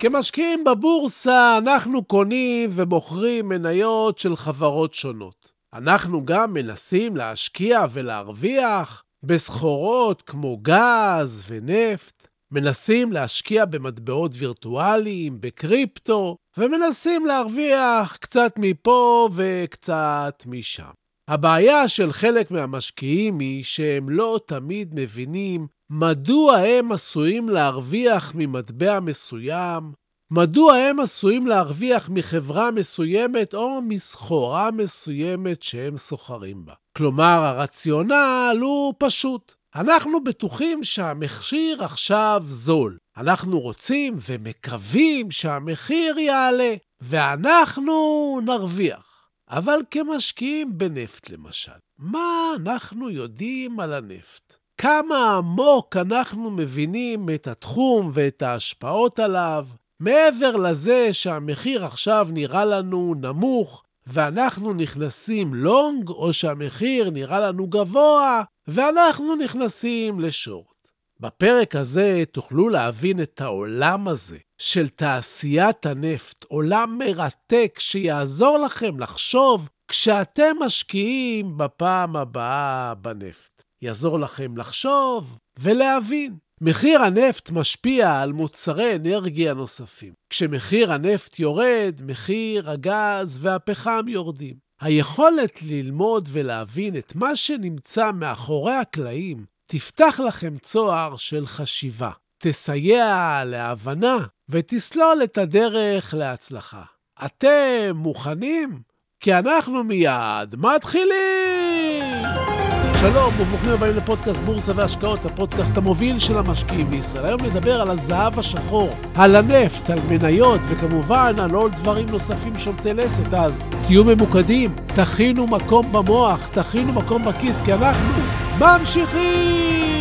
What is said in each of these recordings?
כמשקיעים בבורסה, אנחנו קונים ומוכרים מניות של חברות שונות. אנחנו גם מנסים להשקיע ולהרוויח בסחורות כמו גז ונפט, מנסים להשקיע במטבעות וירטואליים, בקריפטו, ומנסים להרוויח קצת מפה וקצת משם. הבעיה של חלק מהמשקיעים היא שהם לא תמיד מבינים מדוע הם עשויים להרוויח ממטבע מסוים, מדוע הם עשויים להרוויח מחברה מסוימת או מסחורה מסוימת שהם סוחרים בה. כלומר, הרציונל הוא פשוט. אנחנו בטוחים שהמכשיר עכשיו זול. אנחנו רוצים ומקווים שהמחיר יעלה, ואנחנו נרוויח. אבל כמשקיעים בנפט למשל, מה אנחנו יודעים על הנפט? כמה עמוק אנחנו מבינים את התחום ואת ההשפעות עליו, מעבר לזה שהמחיר עכשיו נראה לנו נמוך ואנחנו נכנסים לונג, או שהמחיר נראה לנו גבוה ואנחנו נכנסים לשורט. בפרק הזה תוכלו להבין את העולם הזה של תעשיית הנפט, עולם מרתק שיעזור לכם לחשוב כשאתם משקיעים בפעם הבאה בנפט. יעזור לכם לחשוב ולהבין. מחיר הנפט משפיע על מוצרי אנרגיה נוספים. כשמחיר הנפט יורד, מחיר הגז והפחם יורדים. היכולת ללמוד ולהבין את מה שנמצא מאחורי הקלעים תפתח לכם צוהר של חשיבה, תסייע להבנה ותסלול את הדרך להצלחה. אתם מוכנים? כי אנחנו מיד מתחילים! שלום וברוכים הבאים לפודקאסט בורסה והשקעות, הפודקאסט המוביל של המשקיעים בישראל. היום נדבר על הזהב השחור, על הנפט, על מניות, וכמובן על עוד דברים נוספים שומטי לסת. אז תהיו ממוקדים, תכינו מקום במוח, תכינו מקום בכיס, כי אנחנו ממשיכים!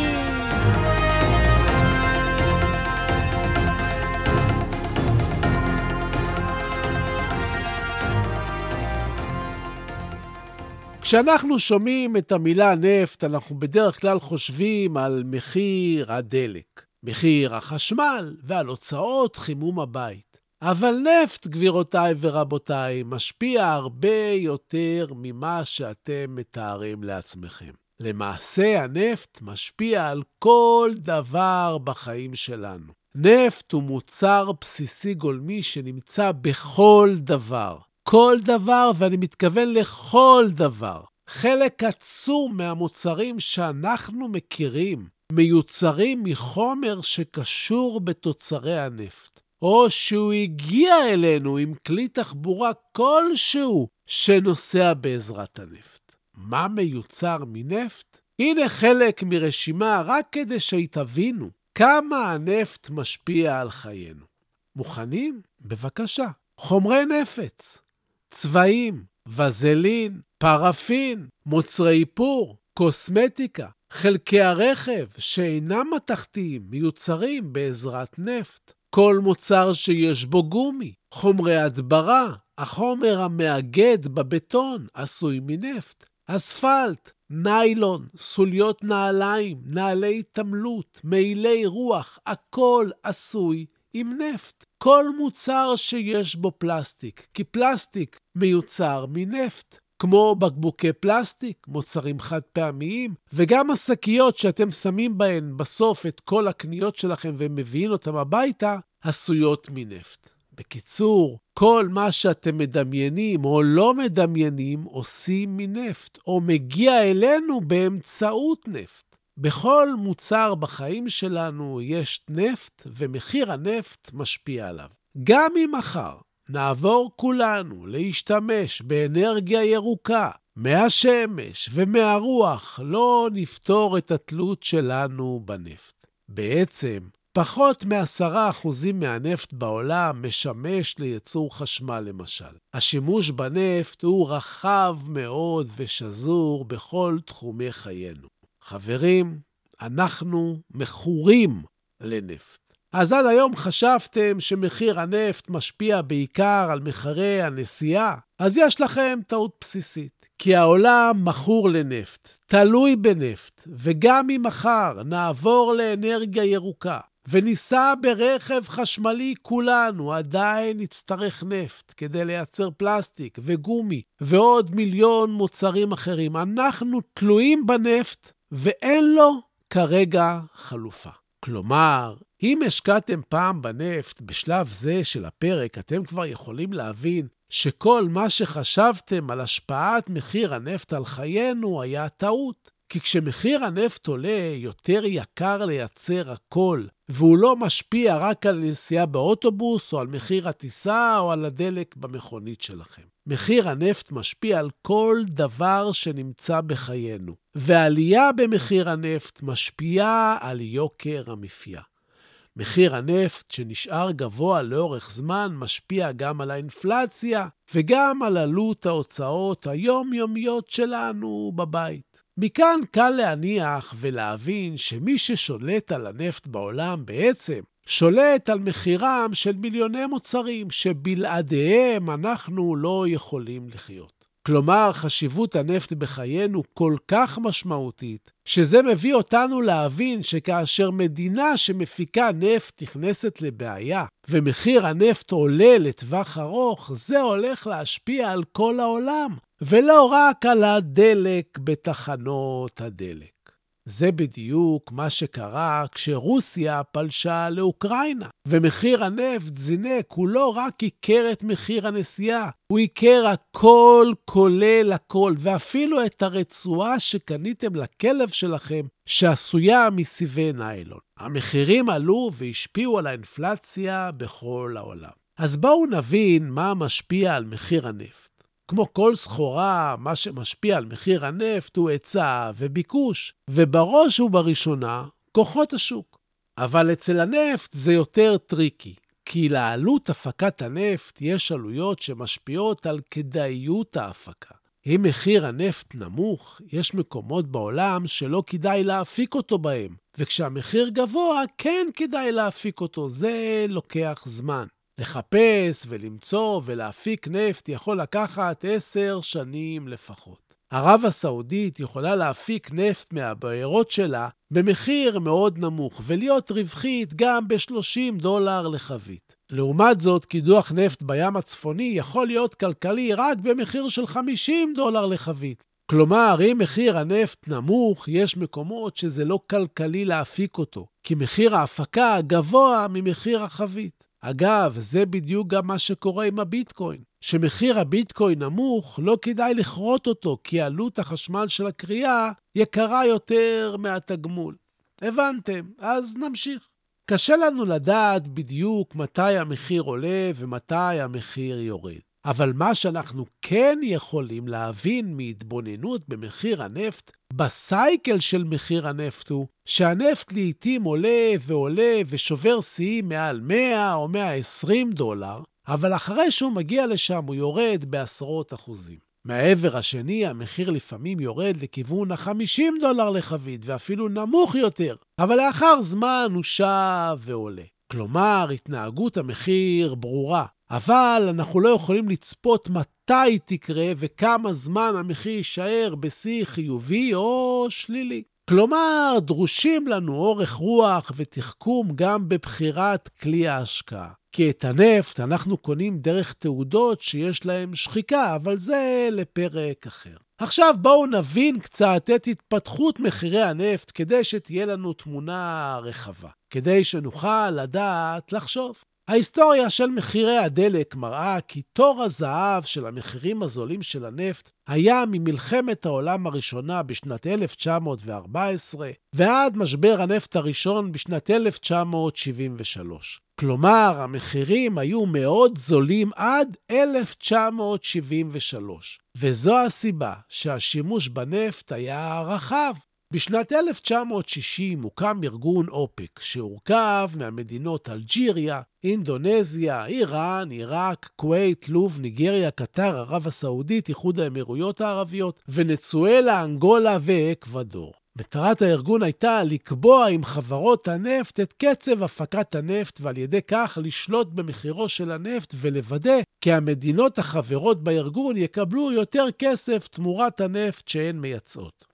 כשאנחנו שומעים את המילה נפט, אנחנו בדרך כלל חושבים על מחיר הדלק, מחיר החשמל ועל הוצאות חימום הבית. אבל נפט, גבירותיי ורבותיי, משפיע הרבה יותר ממה שאתם מתארים לעצמכם. למעשה, הנפט משפיע על כל דבר בחיים שלנו. נפט הוא מוצר בסיסי גולמי שנמצא בכל דבר. כל דבר, ואני מתכוון לכל דבר. חלק עצום מהמוצרים שאנחנו מכירים מיוצרים מחומר שקשור בתוצרי הנפט, או שהוא הגיע אלינו עם כלי תחבורה כלשהו שנוסע בעזרת הנפט. מה מיוצר מנפט? הנה חלק מרשימה רק כדי שתבינו כמה הנפט משפיע על חיינו. מוכנים? בבקשה. חומרי נפץ, צבעים, וזלין, פרפין, מוצרי איפור, קוסמטיקה, חלקי הרכב שאינם מתכתיים מיוצרים בעזרת נפט. כל מוצר שיש בו גומי, חומרי הדברה, החומר המאגד בבטון עשוי מנפט, אספלט, ניילון, סוליות נעליים, נעלי התעמלות, מעילי רוח, הכל עשוי עם נפט. כל מוצר שיש בו פלסטיק, כי פלסטיק מיוצר מנפט. כמו בקבוקי פלסטיק, מוצרים חד פעמיים, וגם השקיות שאתם שמים בהן בסוף את כל הקניות שלכם ומביאים אותן הביתה, עשויות מנפט. בקיצור, כל מה שאתם מדמיינים או לא מדמיינים עושים מנפט, או מגיע אלינו באמצעות נפט. בכל מוצר בחיים שלנו יש נפט, ומחיר הנפט משפיע עליו. גם אם מחר נעבור כולנו להשתמש באנרגיה ירוקה, מהשמש ומהרוח, לא נפתור את התלות שלנו בנפט. בעצם, פחות מ-10% מהנפט בעולם משמש לייצור חשמל, למשל. השימוש בנפט הוא רחב מאוד ושזור בכל תחומי חיינו. חברים, אנחנו מכורים לנפט. אז עד היום חשבתם שמחיר הנפט משפיע בעיקר על מחירי הנסיעה? אז יש לכם טעות בסיסית. כי העולם מכור לנפט, תלוי בנפט, וגם אם מחר נעבור לאנרגיה ירוקה וניסע ברכב חשמלי כולנו, עדיין נצטרך נפט כדי לייצר פלסטיק וגומי ועוד מיליון מוצרים אחרים. אנחנו תלויים בנפט ואין לו כרגע חלופה. כלומר, אם השקעתם פעם בנפט, בשלב זה של הפרק, אתם כבר יכולים להבין שכל מה שחשבתם על השפעת מחיר הנפט על חיינו היה טעות. כי כשמחיר הנפט עולה, יותר יקר לייצר הכל, והוא לא משפיע רק על נסיעה באוטובוס, או על מחיר הטיסה, או על הדלק במכונית שלכם. מחיר הנפט משפיע על כל דבר שנמצא בחיינו, ועלייה במחיר הנפט משפיעה על יוקר המחיה. מחיר הנפט, שנשאר גבוה לאורך זמן, משפיע גם על האינפלציה וגם על עלות ההוצאות היומיומיות שלנו בבית. מכאן קל להניח ולהבין שמי ששולט על הנפט בעולם בעצם שולט על מחירם של מיליוני מוצרים שבלעדיהם אנחנו לא יכולים לחיות. כלומר, חשיבות הנפט בחיינו כל כך משמעותית, שזה מביא אותנו להבין שכאשר מדינה שמפיקה נפט נכנסת לבעיה, ומחיר הנפט עולה לטווח ארוך, זה הולך להשפיע על כל העולם, ולא רק על הדלק בתחנות הדלק. זה בדיוק מה שקרה כשרוסיה פלשה לאוקראינה, ומחיר הנפט זינק, הוא לא רק עיקר את מחיר הנסיעה, הוא עיקר הכל כולל הכל, ואפילו את הרצועה שקניתם לכלב שלכם, שעשויה מסיבי ניילון. המחירים עלו והשפיעו על האינפלציה בכל העולם. אז בואו נבין מה משפיע על מחיר הנפט. כמו כל סחורה, מה שמשפיע על מחיר הנפט הוא היצע וביקוש, ובראש ובראשונה, כוחות השוק. אבל אצל הנפט זה יותר טריקי, כי לעלות הפקת הנפט יש עלויות שמשפיעות על כדאיות ההפקה. אם מחיר הנפט נמוך, יש מקומות בעולם שלא כדאי להפיק אותו בהם, וכשהמחיר גבוה, כן כדאי להפיק אותו, זה לוקח זמן. לחפש ולמצוא ולהפיק נפט יכול לקחת עשר שנים לפחות. ערב הסעודית יכולה להפיק נפט מהבארות שלה במחיר מאוד נמוך ולהיות רווחית גם ב-30 דולר לחבית. לעומת זאת, קידוח נפט בים הצפוני יכול להיות כלכלי רק במחיר של 50 דולר לחבית. כלומר, אם מחיר הנפט נמוך, יש מקומות שזה לא כלכלי להפיק אותו, כי מחיר ההפקה גבוה ממחיר החבית. אגב, זה בדיוק גם מה שקורה עם הביטקוין. כשמחיר הביטקוין נמוך, לא כדאי לכרות אותו, כי עלות החשמל של הקריאה יקרה יותר מהתגמול. הבנתם, אז נמשיך. קשה לנו לדעת בדיוק מתי המחיר עולה ומתי המחיר יורד. אבל מה שאנחנו כן יכולים להבין מהתבוננות במחיר הנפט, בסייקל של מחיר הנפט הוא שהנפט לעתים עולה ועולה ושובר שיאים מעל 100 או 120 דולר, אבל אחרי שהוא מגיע לשם הוא יורד בעשרות אחוזים. מהעבר השני, המחיר לפעמים יורד לכיוון ה-50 דולר לחבית, ואפילו נמוך יותר, אבל לאחר זמן הוא שב ועולה. כלומר, התנהגות המחיר ברורה, אבל אנחנו לא יכולים לצפות מתי תקרה וכמה זמן המחיר יישאר בשיא חיובי או שלילי. כלומר, דרושים לנו אורך רוח ותחכום גם בבחירת כלי ההשקעה. כי את הנפט אנחנו קונים דרך תעודות שיש להן שחיקה, אבל זה לפרק אחר. עכשיו בואו נבין קצת את התפתחות מחירי הנפט כדי שתהיה לנו תמונה רחבה, כדי שנוכל לדעת לחשוב. ההיסטוריה של מחירי הדלק מראה כי תור הזהב של המחירים הזולים של הנפט היה ממלחמת העולם הראשונה בשנת 1914 ועד משבר הנפט הראשון בשנת 1973. כלומר, המחירים היו מאוד זולים עד 1973, וזו הסיבה שהשימוש בנפט היה רחב. בשנת 1960 הוקם ארגון אופק, שהורכב מהמדינות אלג'יריה, אינדונזיה, איראן, עיראק, כווית, לוב, ניגריה, קטר, ערב הסעודית, איחוד האמירויות הערביות, ונצואלה, אנגולה ואקוודור. מטרת הארגון הייתה לקבוע עם חברות הנפט את קצב הפקת הנפט ועל ידי כך לשלוט במחירו של הנפט ולוודא כי המדינות החברות בארגון יקבלו יותר כסף תמורת הנפט שהן מייצאות.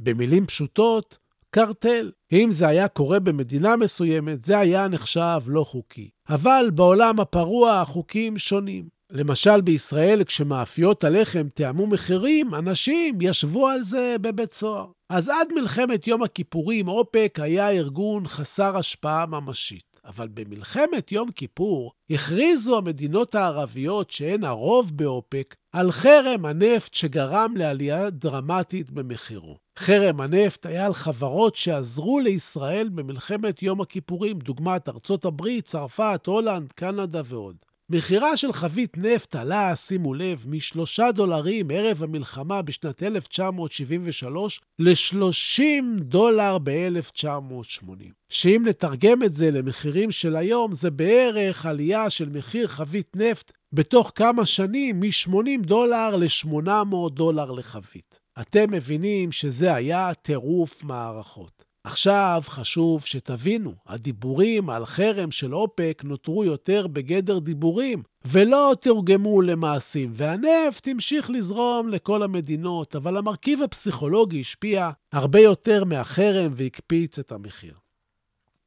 במילים פשוטות, קרטל. אם זה היה קורה במדינה מסוימת, זה היה נחשב לא חוקי. אבל בעולם הפרוע החוקים שונים. למשל בישראל, כשמאפיות הלחם תיאמו מחירים, אנשים ישבו על זה בבית סוהר. אז עד מלחמת יום הכיפורים, אופק היה ארגון חסר השפעה ממשית. אבל במלחמת יום כיפור הכריזו המדינות הערביות שהן הרוב באופק על חרם הנפט שגרם לעלייה דרמטית במחירו. חרם הנפט היה על חברות שעזרו לישראל במלחמת יום הכיפורים, דוגמת ארצות הברית, צרפת, הולנד, קנדה ועוד. מחירה של חבית נפט עלה, שימו לב, מ-3 דולרים ערב המלחמה בשנת 1973 ל-30 דולר ב-1980. שאם נתרגם את זה למחירים של היום, זה בערך עלייה של מחיר חבית נפט בתוך כמה שנים מ-80 דולר ל-800 דולר לחבית. אתם מבינים שזה היה טירוף מערכות. עכשיו חשוב שתבינו, הדיבורים על חרם של אופק נותרו יותר בגדר דיבורים, ולא תורגמו למעשים, והנפט המשיך לזרום לכל המדינות, אבל המרכיב הפסיכולוגי השפיע הרבה יותר מהחרם והקפיץ את המחיר.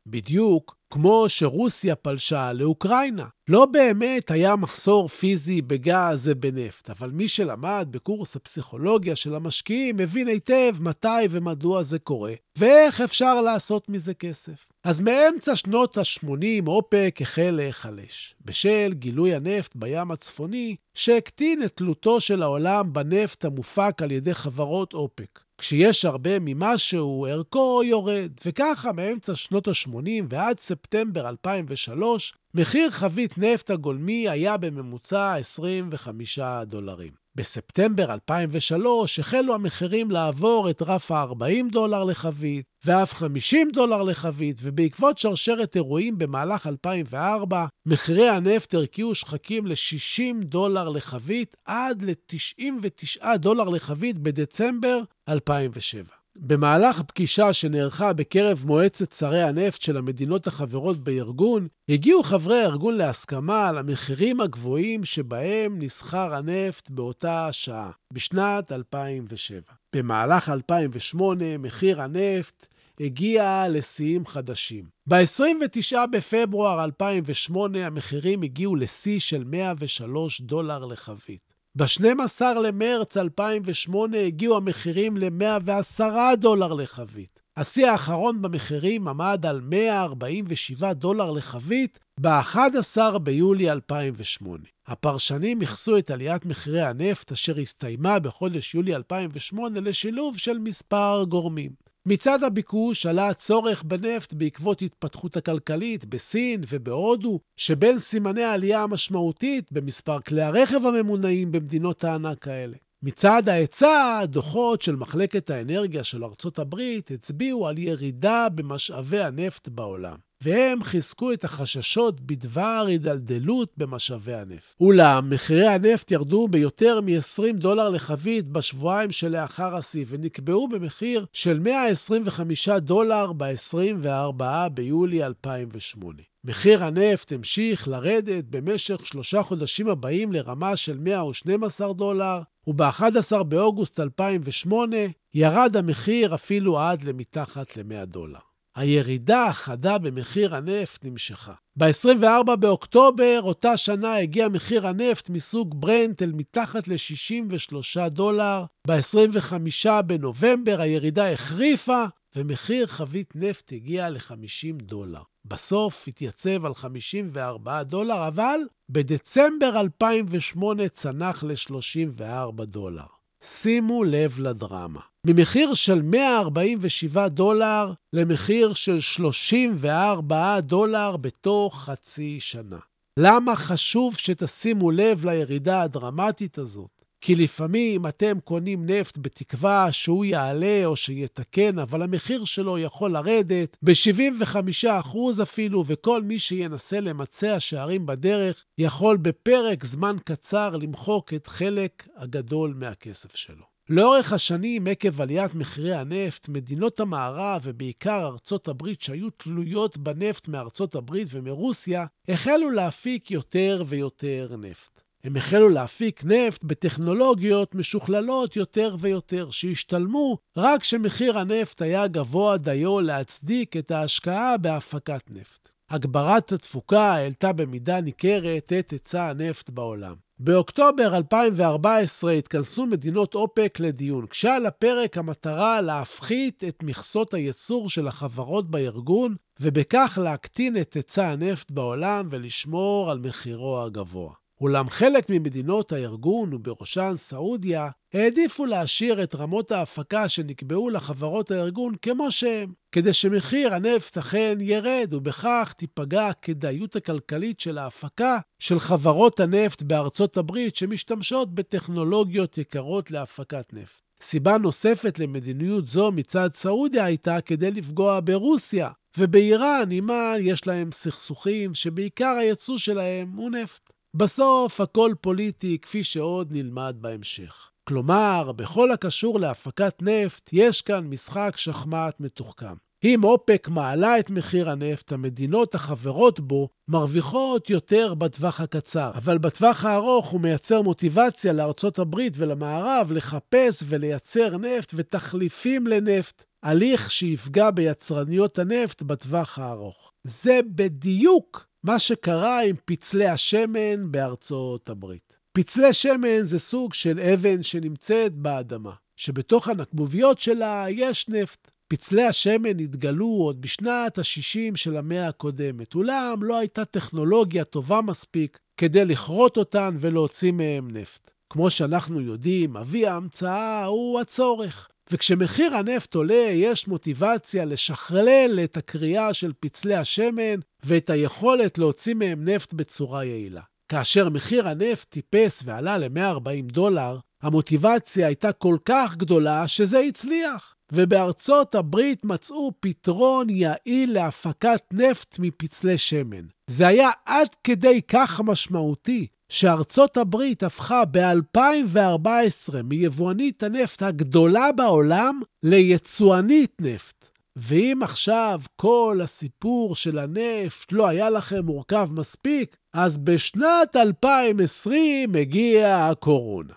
בדיוק כמו שרוסיה פלשה לאוקראינה. לא באמת היה מחסור פיזי בגז ובנפט, אבל מי שלמד בקורס הפסיכולוגיה של המשקיעים מבין היטב מתי ומדוע זה קורה, ואיך אפשר לעשות מזה כסף. אז מאמצע שנות ה-80 אופק החל להיחלש, בשל גילוי הנפט בים הצפוני, שהקטין את תלותו של העולם בנפט המופק על ידי חברות אופק. כשיש הרבה ממשהו, ערכו יורד. וככה, מאמצע שנות ה-80 ועד ספטמבר 2003, מחיר חבית נפט הגולמי היה בממוצע 25 דולרים. בספטמבר 2003 החלו המחירים לעבור את רף ה-40 דולר לחבית, ואף 50 דולר לחבית, ובעקבות שרשרת אירועים במהלך 2004, מחירי הנפט הרקיעו שחקים ל-60 דולר לחבית עד ל-99 דולר לחבית בדצמבר 2007. במהלך פגישה שנערכה בקרב מועצת שרי הנפט של המדינות החברות בארגון, הגיעו חברי הארגון להסכמה על המחירים הגבוהים שבהם נסחר הנפט באותה השעה, בשנת 2007. במהלך 2008 מחיר הנפט הגיע לשיאים חדשים. ב-29 בפברואר 2008 המחירים הגיעו לשיא של 103 דולר לחבית. ב-12 למרץ 2008 הגיעו המחירים ל-110 דולר לחבית. השיא האחרון במחירים עמד על 147 דולר לחבית ב-11 ביולי 2008. הפרשנים ייחסו את עליית מחירי הנפט, אשר הסתיימה בחודש יולי 2008, לשילוב של מספר גורמים. מצד הביקוש עלה הצורך בנפט בעקבות התפתחות הכלכלית בסין ובהודו, שבין סימני העלייה המשמעותית במספר כלי הרכב הממונעים במדינות הענק האלה. מצד ההיצע, דוחות של מחלקת האנרגיה של ארצות הברית הצביעו על ירידה במשאבי הנפט בעולם. והם חיזקו את החששות בדבר הידלדלות במשאבי הנפט. אולם, מחירי הנפט ירדו ביותר מ-20 דולר לחבית בשבועיים שלאחר השיא, ונקבעו במחיר של 125 דולר ב-24 ביולי 2008. מחיר הנפט המשיך לרדת במשך שלושה חודשים הבאים לרמה של 112 דולר, וב-11 באוגוסט 2008 ירד המחיר אפילו עד למתחת ל-100 דולר. הירידה החדה במחיר הנפט נמשכה. ב-24 באוקטובר אותה שנה הגיע מחיר הנפט מסוג ברנט אל מתחת ל-63 דולר. ב-25 בנובמבר הירידה החריפה ומחיר חבית נפט הגיע ל-50 דולר. בסוף התייצב על 54 דולר, אבל בדצמבר 2008 צנח ל-34 דולר. שימו לב לדרמה. ממחיר של 147 דולר למחיר של 34 דולר בתוך חצי שנה. למה חשוב שתשימו לב לירידה הדרמטית הזאת? כי לפעמים אתם קונים נפט בתקווה שהוא יעלה או שיתקן, אבל המחיר שלו יכול לרדת ב-75% אפילו, וכל מי שינסה למצע שערים בדרך יכול בפרק זמן קצר למחוק את חלק הגדול מהכסף שלו. לאורך השנים, עקב עליית מחירי הנפט, מדינות המערב, ובעיקר ארצות הברית, שהיו תלויות בנפט מארצות הברית ומרוסיה, החלו להפיק יותר ויותר נפט. הם החלו להפיק נפט בטכנולוגיות משוכללות יותר ויותר, שהשתלמו רק כשמחיר הנפט היה גבוה דיו להצדיק את ההשקעה בהפקת נפט. הגברת התפוקה העלתה במידה ניכרת את היצע הנפט בעולם. באוקטובר 2014 התכנסו מדינות אופק לדיון, כשעל הפרק המטרה להפחית את מכסות הייצור של החברות בארגון, ובכך להקטין את היצע הנפט בעולם ולשמור על מחירו הגבוה. אולם חלק ממדינות הארגון, ובראשן סעודיה, העדיפו להשאיר את רמות ההפקה שנקבעו לחברות הארגון כמו שהן, כדי שמחיר הנפט אכן ירד, ובכך תיפגע הכדאיות הכלכלית של ההפקה של חברות הנפט בארצות הברית שמשתמשות בטכנולוגיות יקרות להפקת נפט. סיבה נוספת למדיניות זו מצד סעודיה הייתה כדי לפגוע ברוסיה, ובאיראן, עימה יש להם סכסוכים שבעיקר הייצוא שלהם הוא נפט. בסוף הכל פוליטי, כפי שעוד נלמד בהמשך. כלומר, בכל הקשור להפקת נפט, יש כאן משחק שחמט מתוחכם. אם אופק מעלה את מחיר הנפט, המדינות החברות בו מרוויחות יותר בטווח הקצר, אבל בטווח הארוך הוא מייצר מוטיבציה לארצות הברית ולמערב לחפש ולייצר נפט ותחליפים לנפט, הליך שיפגע ביצרניות הנפט בטווח הארוך. זה בדיוק מה שקרה עם פצלי השמן בארצות הברית. פצלי שמן זה סוג של אבן שנמצאת באדמה, שבתוך הנקבוביות שלה יש נפט. פצלי השמן התגלו עוד בשנת ה-60 של המאה הקודמת, אולם לא הייתה טכנולוגיה טובה מספיק כדי לכרות אותן ולהוציא מהם נפט. כמו שאנחנו יודעים, אבי ההמצאה הוא הצורך. וכשמחיר הנפט עולה, יש מוטיבציה לשכלל את הקריאה של פצלי השמן ואת היכולת להוציא מהם נפט בצורה יעילה. כאשר מחיר הנפט טיפס ועלה ל-140 דולר, המוטיבציה הייתה כל כך גדולה שזה הצליח. ובארצות הברית מצאו פתרון יעיל להפקת נפט מפצלי שמן. זה היה עד כדי כך משמעותי, שארצות הברית הפכה ב-2014 מיבואנית הנפט הגדולה בעולם ליצואנית נפט. ואם עכשיו כל הסיפור של הנפט לא היה לכם מורכב מספיק, אז בשנת 2020 הגיעה הקורונה.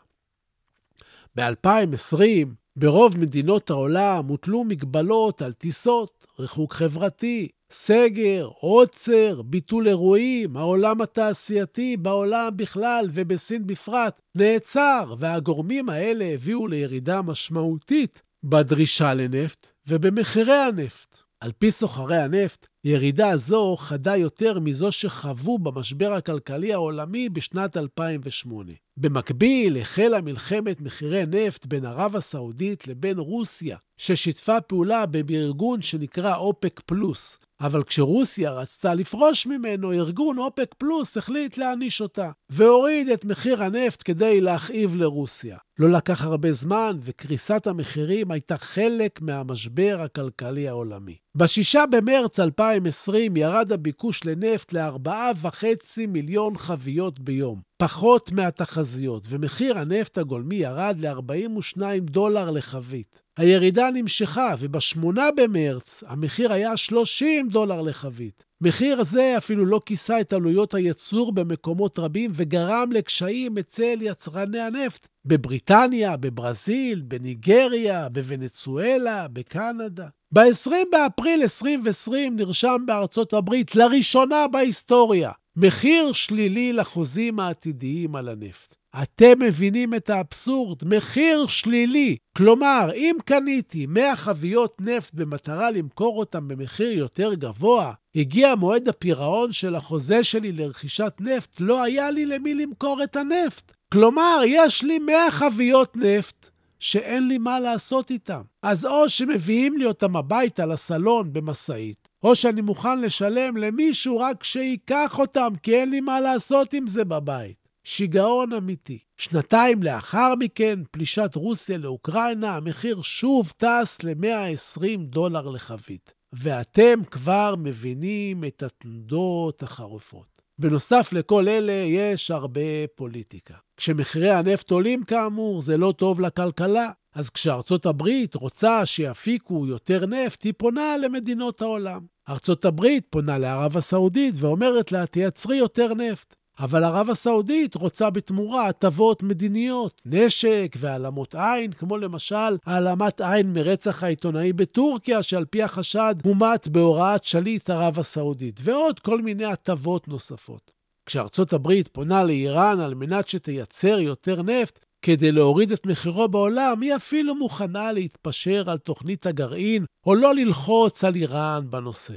ב-2020 ברוב מדינות העולם הוטלו מגבלות על טיסות, ריחוק חברתי, סגר, עוצר, ביטול אירועים, העולם התעשייתי בעולם בכלל ובסין בפרט נעצר, והגורמים האלה הביאו לירידה משמעותית בדרישה לנפט ובמחירי הנפט. על פי סוחרי הנפט, ירידה זו חדה יותר מזו שחוו במשבר הכלכלי העולמי בשנת 2008. במקביל, החלה מלחמת מחירי נפט בין ערב הסעודית לבין רוסיה, ששיתפה פעולה בארגון שנקרא אופק פלוס, אבל כשרוסיה רצתה לפרוש ממנו, ארגון אופק פלוס החליט להעניש אותה, והוריד את מחיר הנפט כדי להכאיב לרוסיה. לא לקח הרבה זמן, וקריסת המחירים הייתה חלק מהמשבר הכלכלי העולמי. ב-6 במרץ 2020 ירד הביקוש לנפט ל-4.5 מיליון חביות ביום, פחות מהתחזיות, ומחיר הנפט הגולמי ירד ל-42 דולר לחבית. הירידה נמשכה, וב-8 במרץ המחיר היה 30 דולר לחבית. מחיר זה אפילו לא כיסה את עלויות הייצור במקומות רבים וגרם לקשיים אצל יצרני הנפט בבריטניה, בברזיל, בניגריה, בוונצואלה, בקנדה. ב-20 באפריל 2020 נרשם בארצות הברית, לראשונה בהיסטוריה, מחיר שלילי לחוזים העתידיים על הנפט. אתם מבינים את האבסורד? מחיר שלילי. כלומר, אם קניתי 100 חביות נפט במטרה למכור אותם במחיר יותר גבוה, הגיע מועד הפירעון של החוזה שלי לרכישת נפט, לא היה לי למי למכור את הנפט. כלומר, יש לי 100 חביות נפט שאין לי מה לעשות איתם. אז או שמביאים לי אותם הביתה לסלון במשאית, או שאני מוכן לשלם למישהו רק שייקח אותם, כי אין לי מה לעשות עם זה בבית. שיגעון אמיתי. שנתיים לאחר מכן, פלישת רוסיה לאוקראינה, המחיר שוב טס ל-120 דולר לחבית. ואתם כבר מבינים את התנודות החרופות. בנוסף לכל אלה, יש הרבה פוליטיקה. כשמחירי הנפט עולים כאמור, זה לא טוב לכלכלה. אז כשארצות הברית רוצה שיפיקו יותר נפט, היא פונה למדינות העולם. ארצות הברית פונה לערב הסעודית ואומרת לה, תייצרי יותר נפט. אבל ערב הסעודית רוצה בתמורה הטבות מדיניות, נשק והעלמות עין, כמו למשל העלמת עין מרצח העיתונאי בטורקיה, שעל פי החשד הומת בהוראת שליט ערב הסעודית, ועוד כל מיני הטבות נוספות. כשארצות הברית פונה לאיראן על מנת שתייצר יותר נפט, כדי להוריד את מחירו בעולם, היא אפילו מוכנה להתפשר על תוכנית הגרעין, או לא ללחוץ על איראן בנושא.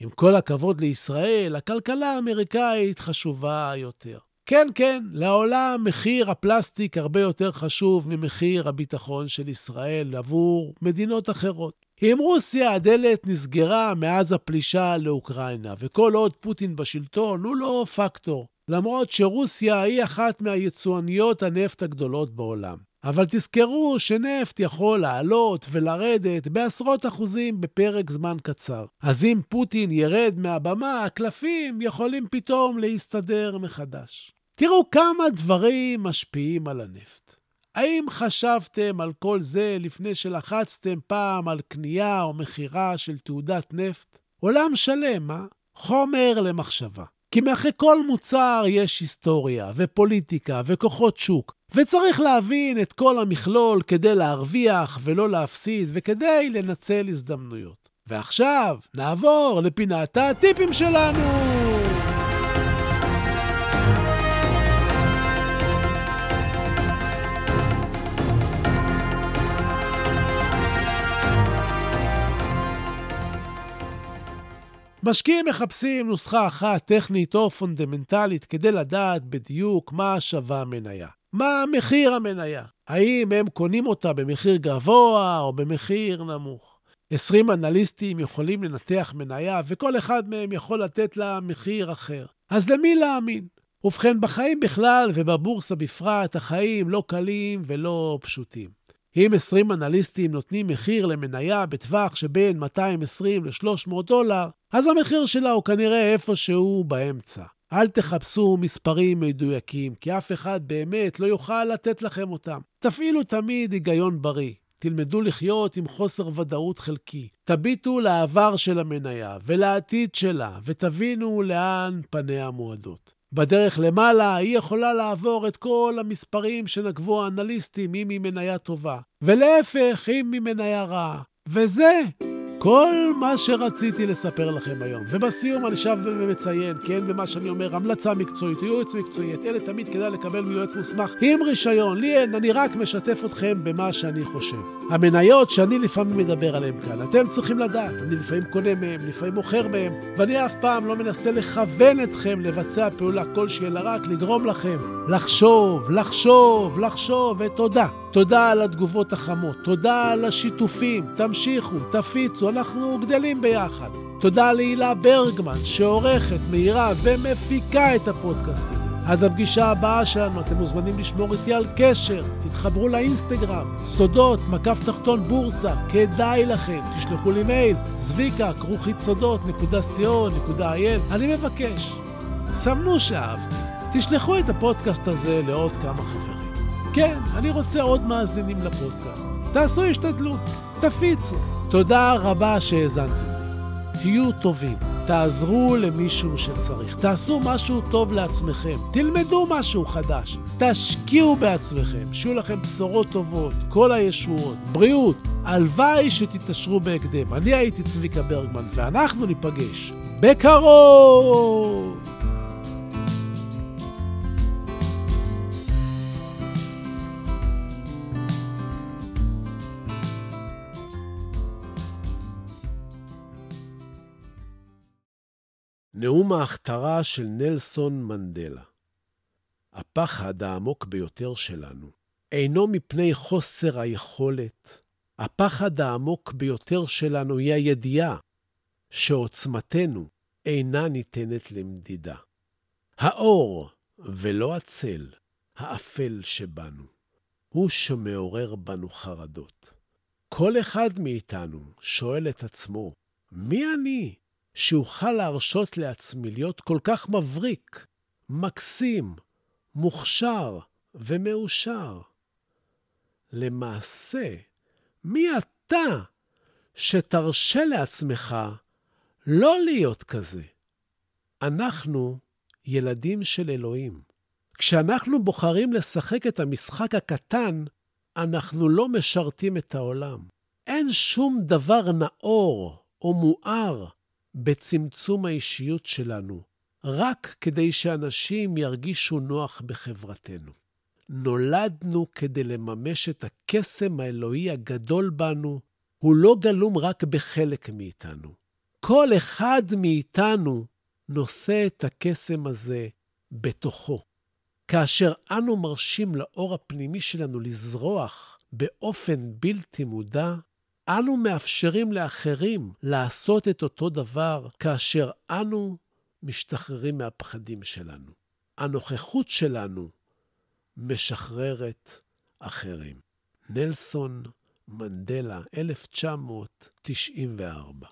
עם כל הכבוד לישראל, הכלכלה האמריקאית חשובה יותר. כן, כן, לעולם מחיר הפלסטיק הרבה יותר חשוב ממחיר הביטחון של ישראל עבור מדינות אחרות. עם רוסיה הדלת נסגרה מאז הפלישה לאוקראינה, וכל עוד פוטין בשלטון הוא לא פקטור, למרות שרוסיה היא אחת מהיצואניות הנפט הגדולות בעולם. אבל תזכרו שנפט יכול לעלות ולרדת בעשרות אחוזים בפרק זמן קצר. אז אם פוטין ירד מהבמה, הקלפים יכולים פתאום להסתדר מחדש. תראו כמה דברים משפיעים על הנפט. האם חשבתם על כל זה לפני שלחצתם פעם על קנייה או מכירה של תעודת נפט? עולם שלם, אה? חומר למחשבה. כי מאחורי כל מוצר יש היסטוריה ופוליטיקה וכוחות שוק, וצריך להבין את כל המכלול כדי להרוויח ולא להפסיד וכדי לנצל הזדמנויות. ועכשיו נעבור לפינת הטיפים שלנו! משקיעים מחפשים נוסחה אחת טכנית או פונדמנטלית כדי לדעת בדיוק מה שווה המניה. מה מחיר המניה? האם הם קונים אותה במחיר גבוה או במחיר נמוך? 20 אנליסטים יכולים לנתח מניה וכל אחד מהם יכול לתת לה מחיר אחר. אז למי להאמין? ובכן, בחיים בכלל ובבורסה בפרט, החיים לא קלים ולא פשוטים. אם 20 אנליסטים נותנים מחיר למניה בטווח שבין 220 ל-300 דולר, אז המחיר שלה הוא כנראה איפשהו באמצע. אל תחפשו מספרים מדויקים, כי אף אחד באמת לא יוכל לתת לכם אותם. תפעילו תמיד היגיון בריא. תלמדו לחיות עם חוסר ודאות חלקי. תביטו לעבר של המניה ולעתיד שלה, ותבינו לאן פניה מועדות. בדרך למעלה היא יכולה לעבור את כל המספרים שנקבו האנליסטים אם היא מניה טובה, ולהפך אם היא מניה רעה. וזה כל מה שרציתי לספר לכם היום. ובסיום אני שב ומציין, כן, במה שאני אומר, המלצה מקצועית, יועץ מקצועי, את אלה תמיד כדאי לקבל מיועץ מוסמך עם רישיון. לי אין, אני רק משתף אתכם במה שאני חושב. המניות שאני לפעמים מדבר עליהן כאן, אתם צריכים לדעת, אני לפעמים קונה מהם, לפעמים מוכר מהם, ואני אף פעם לא מנסה לכוון אתכם לבצע פעולה כלשהי, אלא רק לגרום לכם לחשוב, לחשוב, לחשוב, ותודה. תודה על התגובות החמות, תודה על השיתופים, תמשיכו, תפיצו, אנחנו גדלים ביחד. תודה להילה ברגמן, שעורכת, מהירה ומפיקה את הפודקאסט הזה. עד הפגישה הבאה שלנו, אתם מוזמנים לשמור איתי על קשר, תתחברו לאינסטגרם, סודות, מקף תחתון בורסה, כדאי לכם, תשלחו לי מייל, זביקה, כרוכית סודות.co.il, אני מבקש, סמנו שאהבתם, תשלחו את הפודקאסט הזה לעוד כמה חברים. כן, אני רוצה עוד מאזינים לפודקאסט. תעשו השתדלות, תפיצו. תודה רבה שהאזנתם תהיו טובים, תעזרו למישהו שצריך, תעשו משהו טוב לעצמכם, תלמדו משהו חדש, תשקיעו בעצמכם, שיהיו לכם בשורות טובות, כל הישועות, בריאות, הלוואי שתתעשרו בהקדם. אני הייתי צביקה ברגמן, ואנחנו ניפגש בקרוב! נאום ההכתרה של נלסון מנדלה. הפחד העמוק ביותר שלנו אינו מפני חוסר היכולת. הפחד העמוק ביותר שלנו היא הידיעה שעוצמתנו אינה ניתנת למדידה. האור, ולא הצל, האפל שבנו, הוא שמעורר בנו חרדות. כל אחד מאיתנו שואל את עצמו, מי אני שאוכל להרשות לעצמי להיות כל כך מבריק, מקסים, מוכשר ומאושר? למעשה, מי אתה שתרשה לעצמך לא להיות כזה? אנחנו ילדים של אלוהים. כשאנחנו בוחרים לשחק את המשחק הקטן, אנחנו לא משרתים את העולם. אין שום דבר נאור או מואר בצמצום האישיות שלנו, רק כדי שאנשים ירגישו נוח בחברתנו. נולדנו כדי לממש את הקסם האלוהי הגדול בנו, הוא לא גלום רק בחלק מאיתנו. כל אחד מאיתנו נושא את הקסם הזה בתוכו. כאשר אנו מרשים לאור הפנימי שלנו לזרוח באופן בלתי מודע, אנו מאפשרים לאחרים לעשות את אותו דבר כאשר אנו משתחררים מהפחדים שלנו. הנוכחות שלנו משחררת אחרים. נלסון מנדלה, 1994